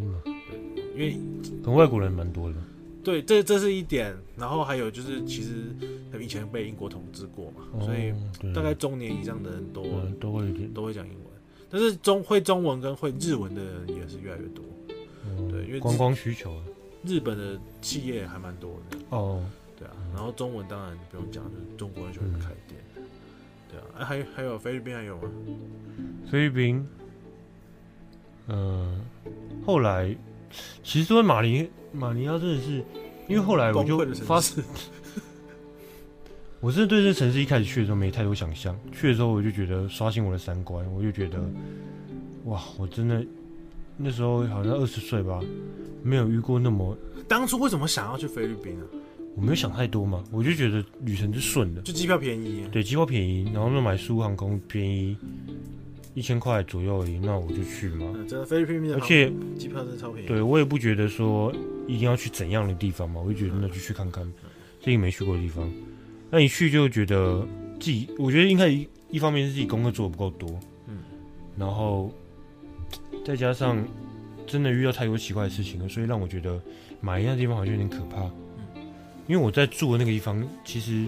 Speaker 2: 真的？
Speaker 1: 对，因为
Speaker 2: 跟外国人蛮多的。
Speaker 1: 对，这这是一点，然后还有就是，其实他们以前被英国统治过嘛，哦、所以大概中年以上的人都
Speaker 2: 都会
Speaker 1: 都会讲英文，但是中会中文跟会日文的人也是越来越多。嗯、对，因为
Speaker 2: 观光需求，
Speaker 1: 日本的企业还蛮多的。
Speaker 2: 哦，
Speaker 1: 对啊，然后中文当然不用讲，就是中国人喜欢开店。嗯、对啊，啊还还有菲律宾还有吗？
Speaker 2: 菲律宾，呃，后来其实说马尼。马尼拉真的是，因为后来我就发誓，我真的对这城市一开始去的时候没太多想象，去的时候我就觉得刷新我的三观，我就觉得，哇，我真的那时候好像二十岁吧，没有遇过那么。
Speaker 1: 当初为什么想要去菲律宾啊？
Speaker 2: 我没有想太多嘛，我就觉得旅程是顺的，
Speaker 1: 就机票便宜，
Speaker 2: 对，机票便宜，然后又买苏航空便宜。一千块左右而已，那我就去嘛。
Speaker 1: 真的菲律宾，
Speaker 2: 而且
Speaker 1: 机票真的超便宜。
Speaker 2: 对，我也不觉得说一定要去怎样的地方嘛，我就觉得那就去看看，自己没去过的地方。那一去就觉得自己，我觉得应该一一方面是自己功课做的不够多，嗯，然后再加上真的遇到太多奇怪的事情了，所以让我觉得马尼拉地方好像有点可怕。嗯，因为我在住的那个地方其实。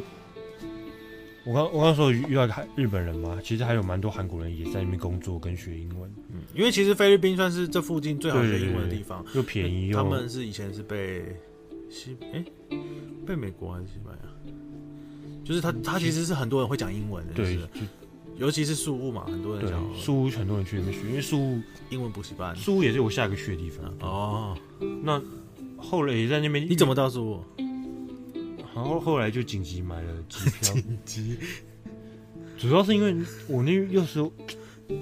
Speaker 2: 我刚我刚说遇到个日本人嘛，其实还有蛮多韩国人也在那边工作跟学英文。
Speaker 1: 嗯，因为其实菲律宾算是这附近最好学英文的地方，
Speaker 2: 又便宜又。
Speaker 1: 他们是以前是被西哎、欸、被美国还是西班牙？就是他他其实是很多人会讲英文的，对，尤其是宿务嘛，很多人讲
Speaker 2: 宿务，很多人去那边学，因为宿务
Speaker 1: 英文补习班，
Speaker 2: 宿务也是我下一个去的地方。哦，那后来也在那边，
Speaker 1: 你怎么到宿务？
Speaker 2: 然后后来就紧急买了机票，
Speaker 1: 紧急，
Speaker 2: 主要是因为我那又是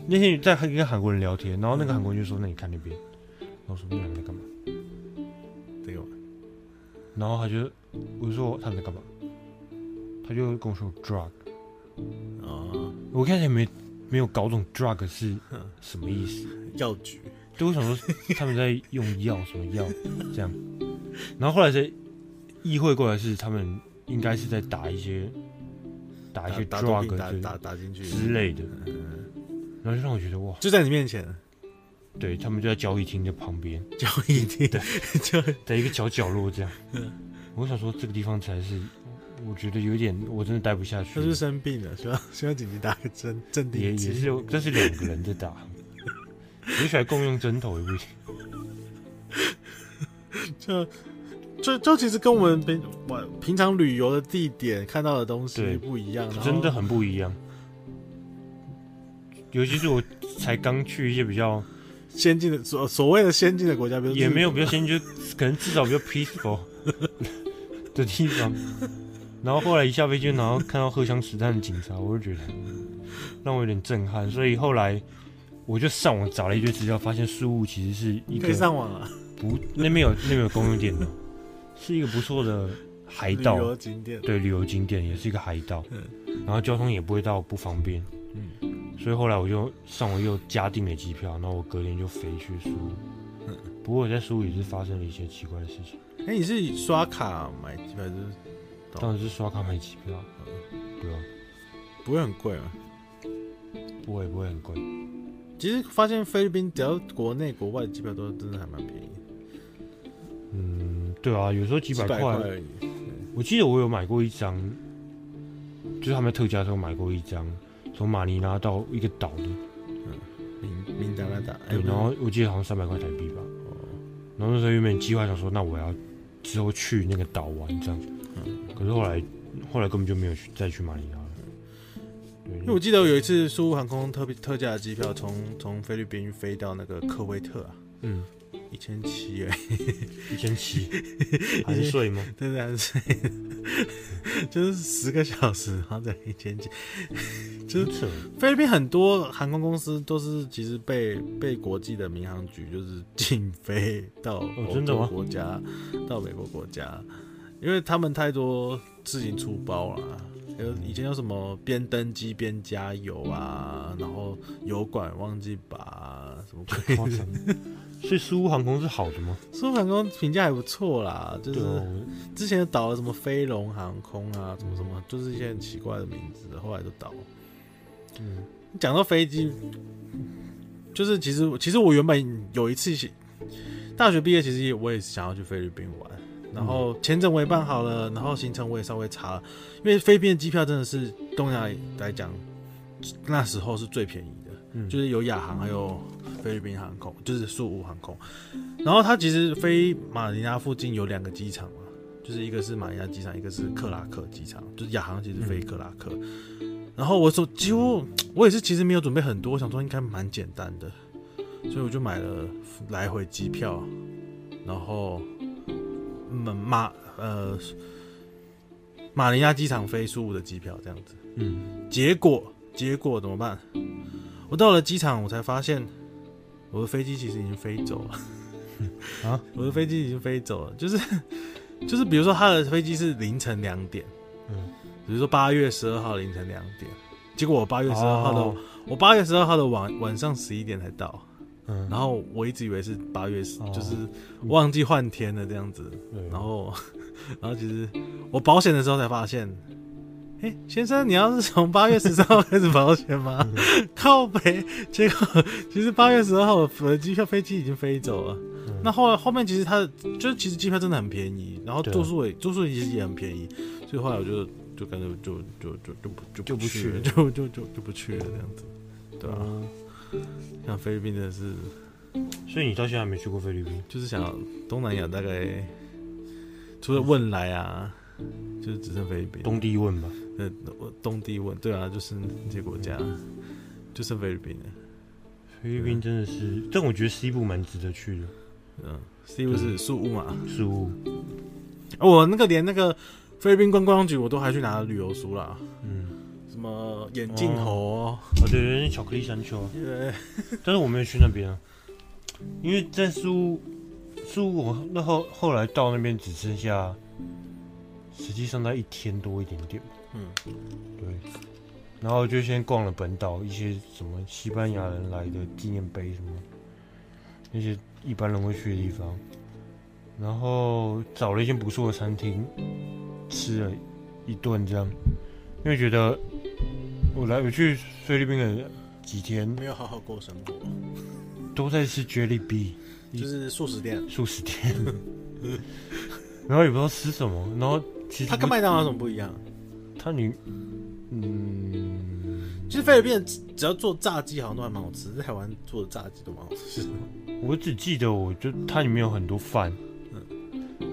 Speaker 2: 那天在跟韩国人聊天，然后那个韩国人就说：“那你看那边。”然后说：“那两个在干嘛？”
Speaker 1: 对哦，
Speaker 2: 然后他就我就说他们在干嘛，他就跟我说 “drug”。啊，我开始没没有搞懂 “drug” 是什么意思，
Speaker 1: 药局。
Speaker 2: 对，我想说他们在用药什么药这样，然后后来才。意会过来是他们应该是在打一些打一些 drug
Speaker 1: 打打打进去。
Speaker 2: 之类的，然后就让我觉得哇，
Speaker 1: 就在你面前，
Speaker 2: 对他们就在交易厅的旁边，
Speaker 1: 交易厅。
Speaker 2: 对，就在一个小角落这样。我想说这个地方才是，我觉得有点我真的待不下去。
Speaker 1: 他是生病了，需要需要紧急打个针镇定剂。
Speaker 2: 也也是有，这是两个人在打，也许还共用针头也不行。
Speaker 1: 就。就就其实跟我们平我平常旅游的地点看到的东西不一样，
Speaker 2: 真的很不一样。尤其是我才刚去一些比较
Speaker 1: 先进的所所谓的先进的国家，比如
Speaker 2: 也没有比较先进，就可能至少比较 peaceful 的地方。然后后来一下飞机，然后看到荷枪实弹的警察，我就觉得让我有点震撼。所以后来我就上网找了一堆资料，发现苏雾其实是一个
Speaker 1: 可以上网啊，
Speaker 2: 不那边有那边有公用电脑。是一个不错的海岛，
Speaker 1: 旅游景点，
Speaker 2: 对，旅游景点也是一个海岛，嗯，然后交通也不会到不方便，嗯，所以后来我就上午又加订了机票，然后我隔天就飞去苏，嗯，不过我在苏也是发生了一些奇怪的事情。
Speaker 1: 哎，你是刷卡买机票还是？
Speaker 2: 当然是刷卡买机票，嗯，对啊，
Speaker 1: 不会很贵吗？
Speaker 2: 不会，不会很贵。
Speaker 1: 其实发现菲律宾只要国内国外的机票都真的还蛮便宜。
Speaker 2: 嗯，对啊，有时候几百块而已。我记得我有买过一张，就是他们特价的时候买过一张，从马尼拉到一个岛的，
Speaker 1: 嗯，明明达拉岛。
Speaker 2: 对，然后我记得好像三百块台币吧。哦。然后那时候原本计划想说，那我要之后去那个岛玩这样。嗯。可是后来，后来根本就没有去再去马尼拉了。
Speaker 1: 因为我记得我有一次，苏航空特别特价的机票，从从菲律宾飞到那个科威特啊。嗯。一千七哎，
Speaker 2: 一千七，含税吗？
Speaker 1: 对对，含税，就是十个小时，然后再一千七，就是菲律宾很多航空公司都是其实被被国际的民航局就是禁飞到欧洲国家，哦、到美国国家，因为他们太多事情出包了。有以前有什么边登机边加油啊，然后油管忘记拔什么鬼。的。
Speaker 2: 所以苏航空是好的吗？
Speaker 1: 苏航空评价还不错啦，就是之前倒了什么飞龙航空啊，什么什么，就是一些很奇怪的名字，后来都倒了。嗯，讲到飞机，就是其实其实我原本有一次大学毕业，其实我也是想要去菲律宾玩。然后签证我也办好了，然后行程我也稍微查了，因为菲律宾的机票真的是东亚来讲，那时候是最便宜的，嗯、就是有亚航还有菲律宾航空，就是宿务航空。然后它其实飞马尼拉附近有两个机场嘛，就是一个是马尼拉机场，一个是克拉克机场，就是亚航其实飞克拉克。嗯、然后我说几乎我也是其实没有准备很多，我想说应该蛮简单的，所以我就买了来回机票，然后。马马呃马尼拉机场飞宿务的机票这样子，嗯，结果结果怎么办？我到了机场，我才发现我的飞机其实已经飞走了。啊，我的飞机已经飞走了，就是就是比如说他的飞机是凌晨两点，嗯，比如说八月十二号凌晨两点，结果我八月十二号的、哦、我八月十二号的晚晚上十一点才到。嗯然后我一直以为是八月十，哦，就是忘记换天了这样子。嗯、然后，然后其实我保险的时候才发现，哎，先生，你要是从八月十三号开始保险吗？嗯、靠北。结果其实八月十二号我的机票飞机已经飞走了。嗯、那后来后面其实它就是其实机票真的很便宜，然后住宿也住宿其实也很便宜，所以后来我就就感觉就就就就不就不去了，就就就就不去了这样子，对啊。嗯 像菲律宾的是，
Speaker 2: 所以你到现在还没去过菲律宾？
Speaker 1: 就是想东南亚大概除了汶莱啊，就是只剩菲律宾。
Speaker 2: 东帝汶吧？
Speaker 1: 呃，东帝汶，对啊，就是那些国家，就剩菲律宾了。
Speaker 2: 菲律宾真的是，但我觉得西部蛮值得去的。
Speaker 1: 嗯，西部是宿务嘛？
Speaker 2: 宿务。
Speaker 1: 我那个连那个菲律宾观光局我都还去拿了旅游书啦。嗯。什么眼镜猴？哦，
Speaker 2: 对对，巧克力山丘。对，但是我没有去那边啊，因为在宿宿我那后后来到那边只剩下，实际上在一天多一点点。嗯，对。然后就先逛了本岛一些什么西班牙人来的纪念碑什么，那些一般人会去的地方，然后找了一间不错的餐厅，吃了一顿这样，因为觉得。我来我去菲律宾的几天，
Speaker 1: 没有好好过生活，
Speaker 2: 都在吃 Jollibee，
Speaker 1: 就是素食店。
Speaker 2: 素食店，然后也不知道吃什么，然后其实
Speaker 1: 它跟麦当劳有什么不一样？
Speaker 2: 它女嗯，
Speaker 1: 其实菲律宾只要做炸鸡好像都还蛮好吃，在台湾做的炸鸡都蛮好吃。
Speaker 2: 我只记得我就它里面有很多饭，嗯，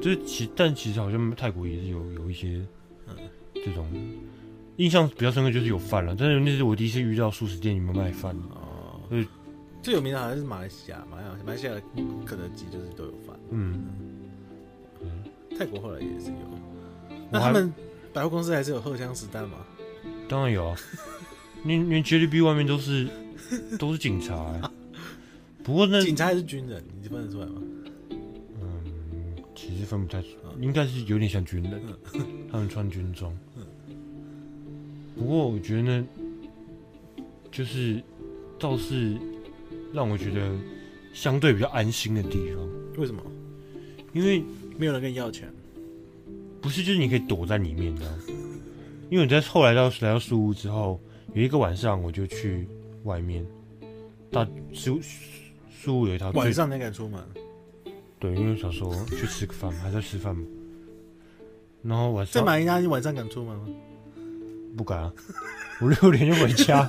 Speaker 2: 就是其但其实好像泰国也是有有一些嗯这种。印象比较深刻就是有饭了，但是那是我第一次遇到素食店里面卖饭哦。所以
Speaker 1: 最有名的好像是马来西亚，马来马来西亚的肯德基就是都有饭。嗯嗯，泰国后来也是有。那他们百货公司还是有荷枪实弹吗？
Speaker 2: 当然有啊，连连 Jollibee 外面都是 都是警察、欸。不过那
Speaker 1: 警察还是军人，你分得出来吗？
Speaker 2: 嗯，其实分不太出，应该是有点像军人，他们穿军装。不过我觉得呢，就是倒是让我觉得相对比较安心的地方。
Speaker 1: 为什么？
Speaker 2: 因为
Speaker 1: 没有人跟你要钱。
Speaker 2: 不是，就是你可以躲在里面的。因为你在后来到来到宿屋之后，有一个晚上我就去外面，到宿宿屋有一套。
Speaker 1: 晚上你敢出门？
Speaker 2: 对，因为想说去吃个饭，还在吃饭嘛。然后晚上
Speaker 1: 在马尼拉，你晚上敢出门吗？
Speaker 2: 不敢啊，五六点就回家，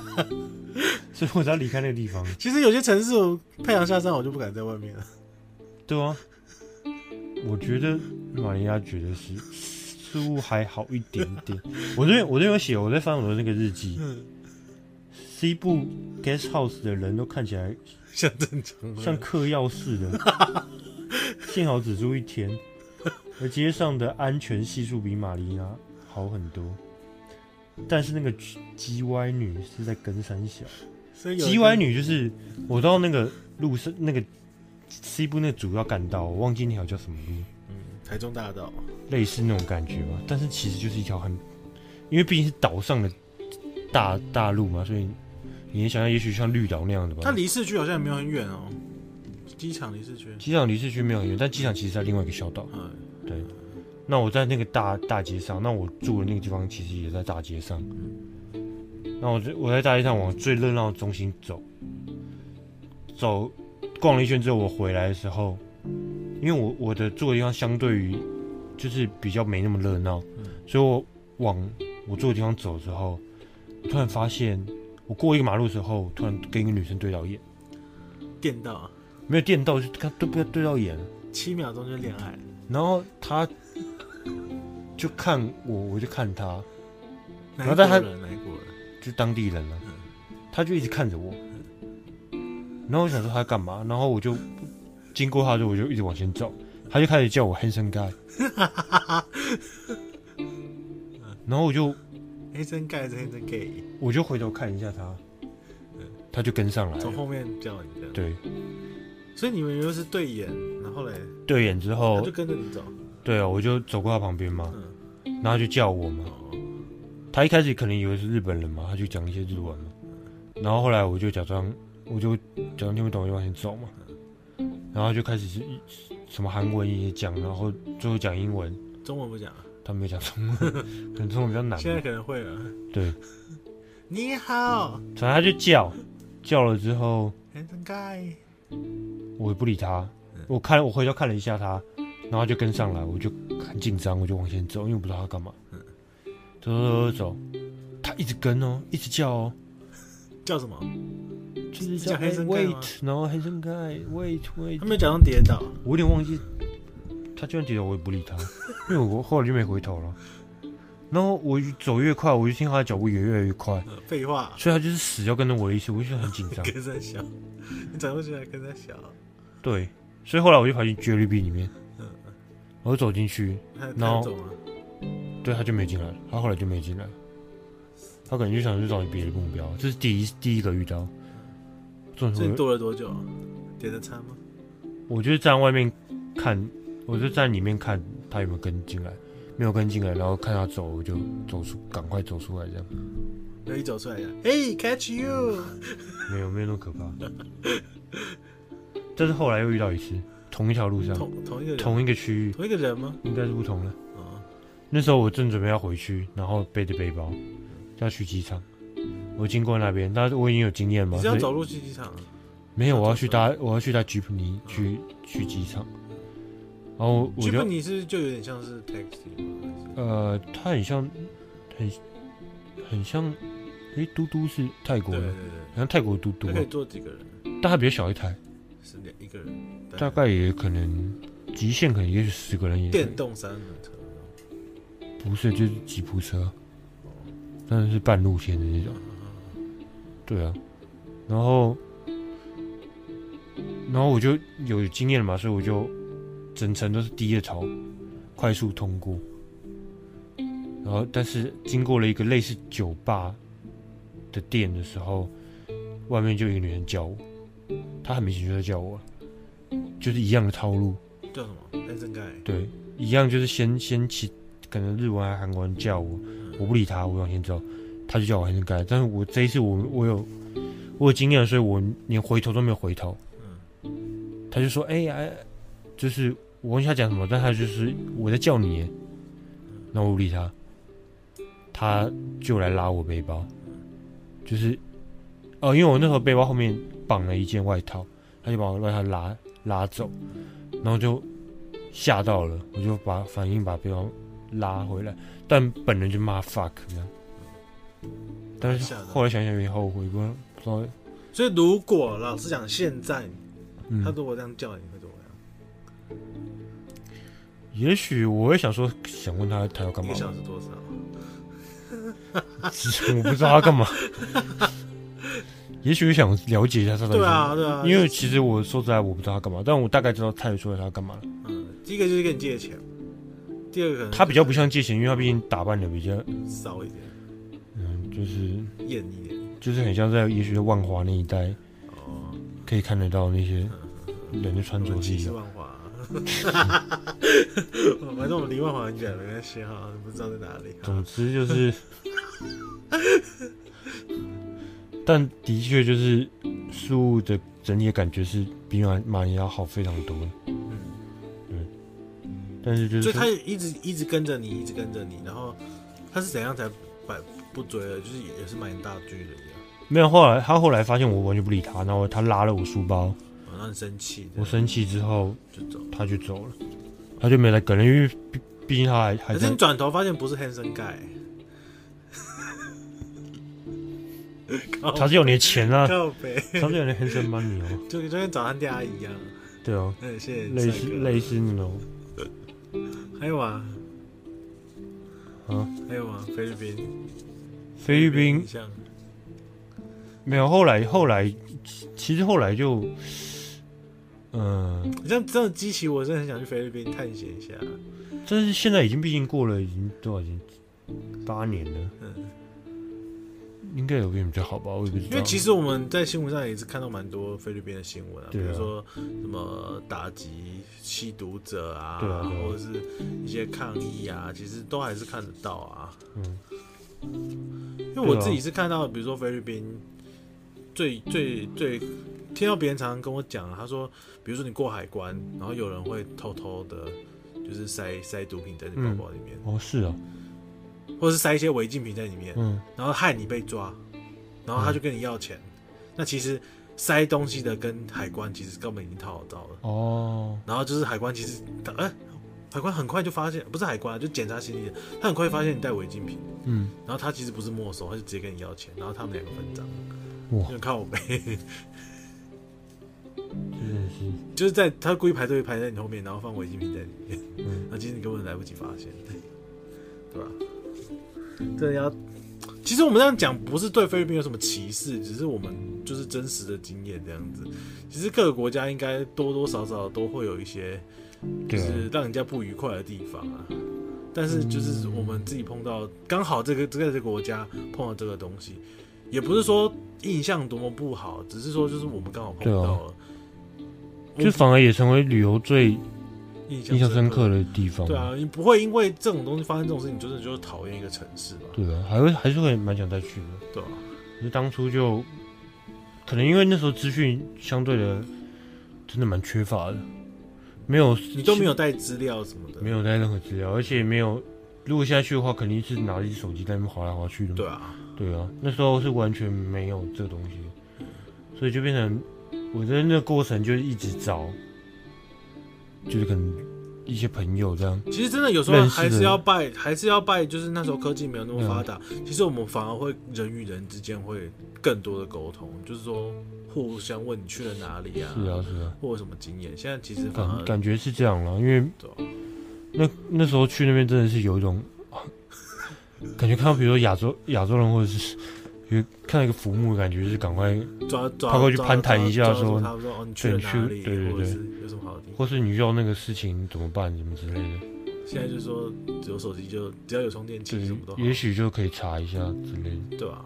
Speaker 2: 所以我才要离开那个地方。
Speaker 1: 其实有些城市，太阳下山，我就不敢在外面了。
Speaker 2: 对啊，我觉得马尼亚觉得是似乎还好一点点。我这边我这边有写，我在翻我的那个日记。西部 guest house 的人都看起来
Speaker 1: 像正常，
Speaker 2: 像嗑药似的。幸好只住一天，而街上的安全系数比玛丽娜好很多。但是那个 G Y 女是在跟山小，G Y 女就是我到那个路上那个西部那个主要干道，我忘记那条叫什么路，
Speaker 1: 嗯，台中大道，
Speaker 2: 类似那种感觉吧。但是其实就是一条很，因为毕竟是岛上的大大路嘛，所以你能想象也许像绿岛那样的吧。
Speaker 1: 它离市区好像也没有很远哦，机场离市区，
Speaker 2: 机场离市区没有很远，但机场其实在另外一个小岛，嗯，对。那我在那个大大街上，那我住的那个地方其实也在大街上。那我我在大街上往最热闹的中心走，走逛了一圈之后，我回来的时候，因为我我的住的地方相对于就是比较没那么热闹，所以我往我住的地方走之后，突然发现我过一个马路的时候，突然跟一个女生对到眼，
Speaker 1: 电到？
Speaker 2: 没有电到，就看对不对对到眼，
Speaker 1: 七秒钟就恋爱，
Speaker 2: 然后他。就看我，我就看他，然后但他就当地人了，他就一直看着我，然后我想说他干嘛，然后我就经过他之后，我就一直往前走，他就开始叫我 handsome guy，然后我就
Speaker 1: handsome guy 是 handsome gay，
Speaker 2: 我就回头看一下他，他就跟上来，
Speaker 1: 从后面叫你的，
Speaker 2: 对，
Speaker 1: 所以你们又是对眼，然后嘞，
Speaker 2: 对眼之后
Speaker 1: 他就跟着你走。
Speaker 2: 对啊，我就走过他旁边嘛，然后他就叫我嘛。他一开始可能以为是日本人嘛，他就讲一些日文嘛。然后后来我就假装，我就假装听不懂，就往前走嘛。然后就开始是什么韩文也讲，然后最后讲英文。
Speaker 1: 中文不讲啊？
Speaker 2: 他没讲中文，可能中文比较难。
Speaker 1: 现在可能会了。
Speaker 2: 对，
Speaker 1: 你好。
Speaker 2: 反正他就叫，叫了之后，我也不理他。我看，我回头看了一下他。然后就跟上来，我就很紧张，我就往前走，因为我不知道他干嘛。走走走走，他一直跟哦，一直叫哦，
Speaker 1: 叫什么？
Speaker 2: 就是叫 wait，然后黑森盖 wait wait。
Speaker 1: 他没有假装跌倒，
Speaker 2: 我有点忘记。他就算跌倒，我也不理他，因为我后来就没回头了。然后我走越快，我就听他的脚步也越来越快。
Speaker 1: 废话，
Speaker 2: 所以他就是死要跟着我的意思，我就很紧张。
Speaker 1: 跟在小，你转过去还跟在小。
Speaker 2: 对，所以后来我就跑进 Jollibee 里面。我走进去，然后，对，他就没进来，他后来就没进来，他可能就想去找别的目标。这是第一第一个遇到。
Speaker 1: 这躲了多久？点的餐吗？
Speaker 2: 我就是站外面看，我就站里面看他有没有跟进来，没有跟进来，然后看他走，我就走出，赶快走出来这样。
Speaker 1: 那一走出来呀，哎，catch you！
Speaker 2: 没有，没有那么可怕。但是后来又遇到一次。同一条路上，
Speaker 1: 同同一个
Speaker 2: 同一个区域，
Speaker 1: 同一个人吗？
Speaker 2: 应该是不同的。那时候我正准备要回去，然后背着背包要去机场。我经过那边，但是我已经有经验嘛。
Speaker 1: 你是要走路去机场？
Speaker 2: 没有，我要去搭，我要去搭吉普尼去去机场。然后我就，吉普
Speaker 1: 尼是就有点像是 taxi 吗？
Speaker 2: 呃，它很像，很很像，诶，嘟嘟是泰国的，对对对，好像泰国嘟嘟。
Speaker 1: 可以坐几个人？
Speaker 2: 但它比较小一台。
Speaker 1: 是两一个人，
Speaker 2: 大概也可能极限可能也许十个人也。
Speaker 1: 电动三轮车？
Speaker 2: 不是，就是吉普车，但是是半路线的那种。对啊，然后，然后我就有经验了嘛，所以我就整层都是低着头，快速通过。然后，但是经过了一个类似酒吧的店的时候，外面就有一个女人叫我。她很明显就在叫我，就是一样的套路。
Speaker 1: 叫什么？对，
Speaker 2: 一样就是先先起，可能日文还韩文叫我，我不理他，我往前走，他就叫我还是该。但是我这一次我我有我有经验，所以我连回头都没有回头。嗯。他就说：“哎、欸、呀，就是我问他讲什么，但他就是我在叫你。”那我不理他，他就来拉我背包，就是哦，因为我那时候背包后面。绑了一件外套，他就把我外套拉拉走，然后就吓到了，我就把反应把背包拉回来，但本人就骂 fuck 这样，但是后来想想有点后悔，不知道。
Speaker 1: 所以如果老实讲，现在他如果这样叫你，会怎么样？
Speaker 2: 也许我会想说，想问他他要干嘛？
Speaker 1: 一小时多少？
Speaker 2: 我不知道他干嘛。也许想了解一下他的。
Speaker 1: 对啊，对啊。
Speaker 2: 因为其实我说实在，我不知道他干嘛，但我大概知道他也说他干嘛了。
Speaker 1: 嗯，第一个就是跟你借钱，第二个
Speaker 2: 他比较不像借钱，因为他毕竟打扮的比较
Speaker 1: 骚一点。
Speaker 2: 嗯，就是
Speaker 1: 艳一点，
Speaker 2: 就是很像在也许在万华那一带哦，可以看得到那些人的穿着是一样。
Speaker 1: 万华，反 正我们离万华很远，没关系哈，不知道在哪里。
Speaker 2: 总之就是。但的确就是树的整体的感觉是比马马尼拉好非常多。嗯，对。但是就是，
Speaker 1: 所以他一直一直跟着你，一直跟着你，然后他是怎样才摆不追了？就是也是蛮大追的一样。
Speaker 2: 没有，后来他后来发现我完全不理他，然后他拉了我书包，
Speaker 1: 哦、很生气。
Speaker 2: 我生气之后
Speaker 1: 就走，
Speaker 2: 他就走了，他就没来跟了，因为毕毕竟他还还。
Speaker 1: 可是你转头发现不是 Handsome Guy。
Speaker 2: 他是有你的钱啊，他是有你的 handsome money 哦，
Speaker 1: 就就跟早餐店阿姨一样。
Speaker 2: 对哦，
Speaker 1: 嗯，谢谢。
Speaker 2: 类似类似那种。
Speaker 1: 还有啊？
Speaker 2: 啊？
Speaker 1: 还有吗？菲律宾？
Speaker 2: 菲律宾？没有，后来后来，其实后来就，嗯，
Speaker 1: 这样这样激起我真的很想去菲律宾探险一下。
Speaker 2: 但是现在已经毕竟过了已经多少年？八年了。嗯。应该有比较好吧，我也不知道。
Speaker 1: 因为其实我们在新闻上也是看到蛮多菲律宾的新闻啊，啊比如说什么打击吸毒者啊，啊啊或者是一些抗议啊，其实都还是看得到啊。嗯，因为我自己是看到，比如说菲律宾最最最听到别人常常跟我讲，他说，比如说你过海关，然后有人会偷偷的，就是塞塞毒品在你包包里面。
Speaker 2: 嗯、哦，是啊。
Speaker 1: 或者是塞一些违禁品在里面，
Speaker 2: 嗯，
Speaker 1: 然后害你被抓，然后他就跟你要钱。嗯、那其实塞东西的跟海关其实根本已经套好招了
Speaker 2: 哦。
Speaker 1: 然后就是海关其实，哎、欸，海关很快就发现，不是海关，就检查行李的，他很快发现你带违禁品，
Speaker 2: 嗯，
Speaker 1: 然后他其实不是没收，他就直接跟你要钱，然后他们两个分赃，
Speaker 2: 哇，
Speaker 1: 就靠我背，
Speaker 2: 真的是，
Speaker 1: 就是在他故意排队排在你后面，然后放违禁品在里面，嗯，那其实你根本来不及发现，对吧？对，要其实我们这样讲不是对菲律宾有什么歧视，只是我们就是真实的经验这样子。其实各个国家应该多多少少都会有一些，就是让人家不愉快的地方啊。但是就是我们自己碰到，刚好这个这个这个国家碰到这个东西，也不是说印象多么不好，只是说就是我们刚好碰到了，
Speaker 2: 就反而也成为旅游最。印象深刻的地方，
Speaker 1: 对啊，你不会因为这种东西发生这种事情，你就是就是讨厌一个城市吧？
Speaker 2: 对啊，还会还是会蛮想再去的，
Speaker 1: 对啊，
Speaker 2: 可是当初就可能因为那时候资讯相对的真的蛮缺乏的，没有
Speaker 1: 你都没有带资料什么的，
Speaker 2: 没有带任何资料，而且没有，如果现在去的话，肯定是拿一只手机在那边滑来滑去的，
Speaker 1: 对啊，
Speaker 2: 对啊，那时候是完全没有这个东西，所以就变成我在那个过程就一直找。就是可能一些朋友这样，
Speaker 1: 其实真的有时候还是要拜，还是要拜。就是那时候科技没有那么发达，嗯、其实我们反而会人与人之间会更多的沟通，就是说互相问你去了哪里啊，
Speaker 2: 是啊是啊，
Speaker 1: 或者什么经验。现在其实反而
Speaker 2: 感感觉是这样了，因为那那时候去那边真的是有一种 感觉，看到比如说亚洲亚洲人或者是。因为看到一个浮木，感觉就是赶快
Speaker 1: 抓抓
Speaker 2: 跑过去攀谈一下，说
Speaker 1: 他说哦，你去了哪里？对对对，有什么好的地方？
Speaker 2: 或是你遇到那个事情怎么办？什么之类的。
Speaker 1: 现在就是说，只有手机就只要有充电器，什么都。
Speaker 2: 也许就可以查一下之类的，
Speaker 1: 对吧？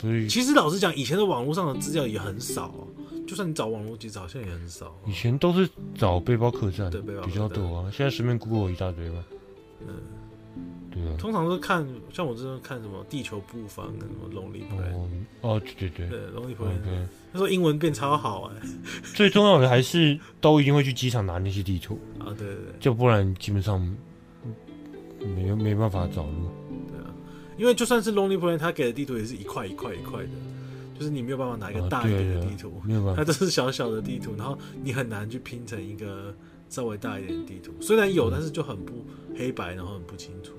Speaker 2: 所以
Speaker 1: 其实老实讲，以前的网络上的资料也很少，就算你找网络，其实好像也很少。
Speaker 2: 以前都是找背包客栈，对背包比较多啊。现在随便 Google 一大堆吧。嗯。
Speaker 1: 通常都看，像我这种看什么地球布方跟什么 Lonely Planet
Speaker 2: 哦，对对对，
Speaker 1: 对 Lonely Planet，他说英文变超好哎。
Speaker 2: 最重要的还是都一定会去机场拿那些地图。
Speaker 1: 啊，对对对，
Speaker 2: 就不然基本上没没办法找路。
Speaker 1: 对啊，因为就算是 Lonely Planet，他给的地图也是一块一块一块的，就是你没有办法拿一个大一点的地图，
Speaker 2: 没有办法，
Speaker 1: 它都是小小的地图，然后你很难去拼成一个稍微大一点的地图。虽然有，但是就很不黑白，然后很不清楚。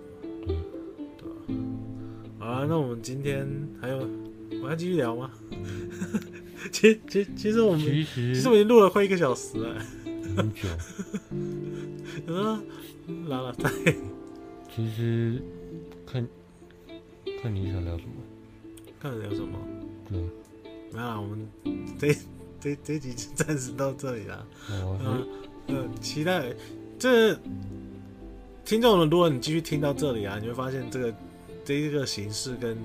Speaker 1: 好啊，那我们今天还有，我们还继续聊吗？其实，其实，其实我们其实，我们已经录了快一个小时了，
Speaker 2: 很久。
Speaker 1: 嗯，拉拉带。
Speaker 2: 其实，看，看你想聊什么？
Speaker 1: 看你聊什么？
Speaker 2: 对。
Speaker 1: 没有啦，我们这这这集就暂时到这里了。
Speaker 2: 哦，
Speaker 1: 嗯嗯，期待这听众们，如果你继续听到这里啊，你会发现这个这一个形式跟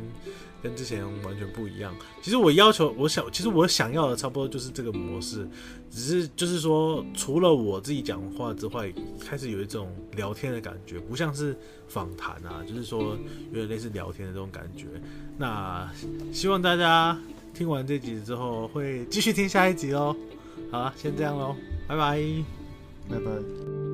Speaker 1: 跟之前完全不一样。其实我要求，我想，其实我想要的差不多就是这个模式，只是就是说，除了我自己讲话之外，开始有一种聊天的感觉，不像是访谈啊，就是说有点类似聊天的这种感觉。那希望大家听完这集之后会继续听下一集哦。好了，先这样喽，拜拜，
Speaker 2: 拜拜。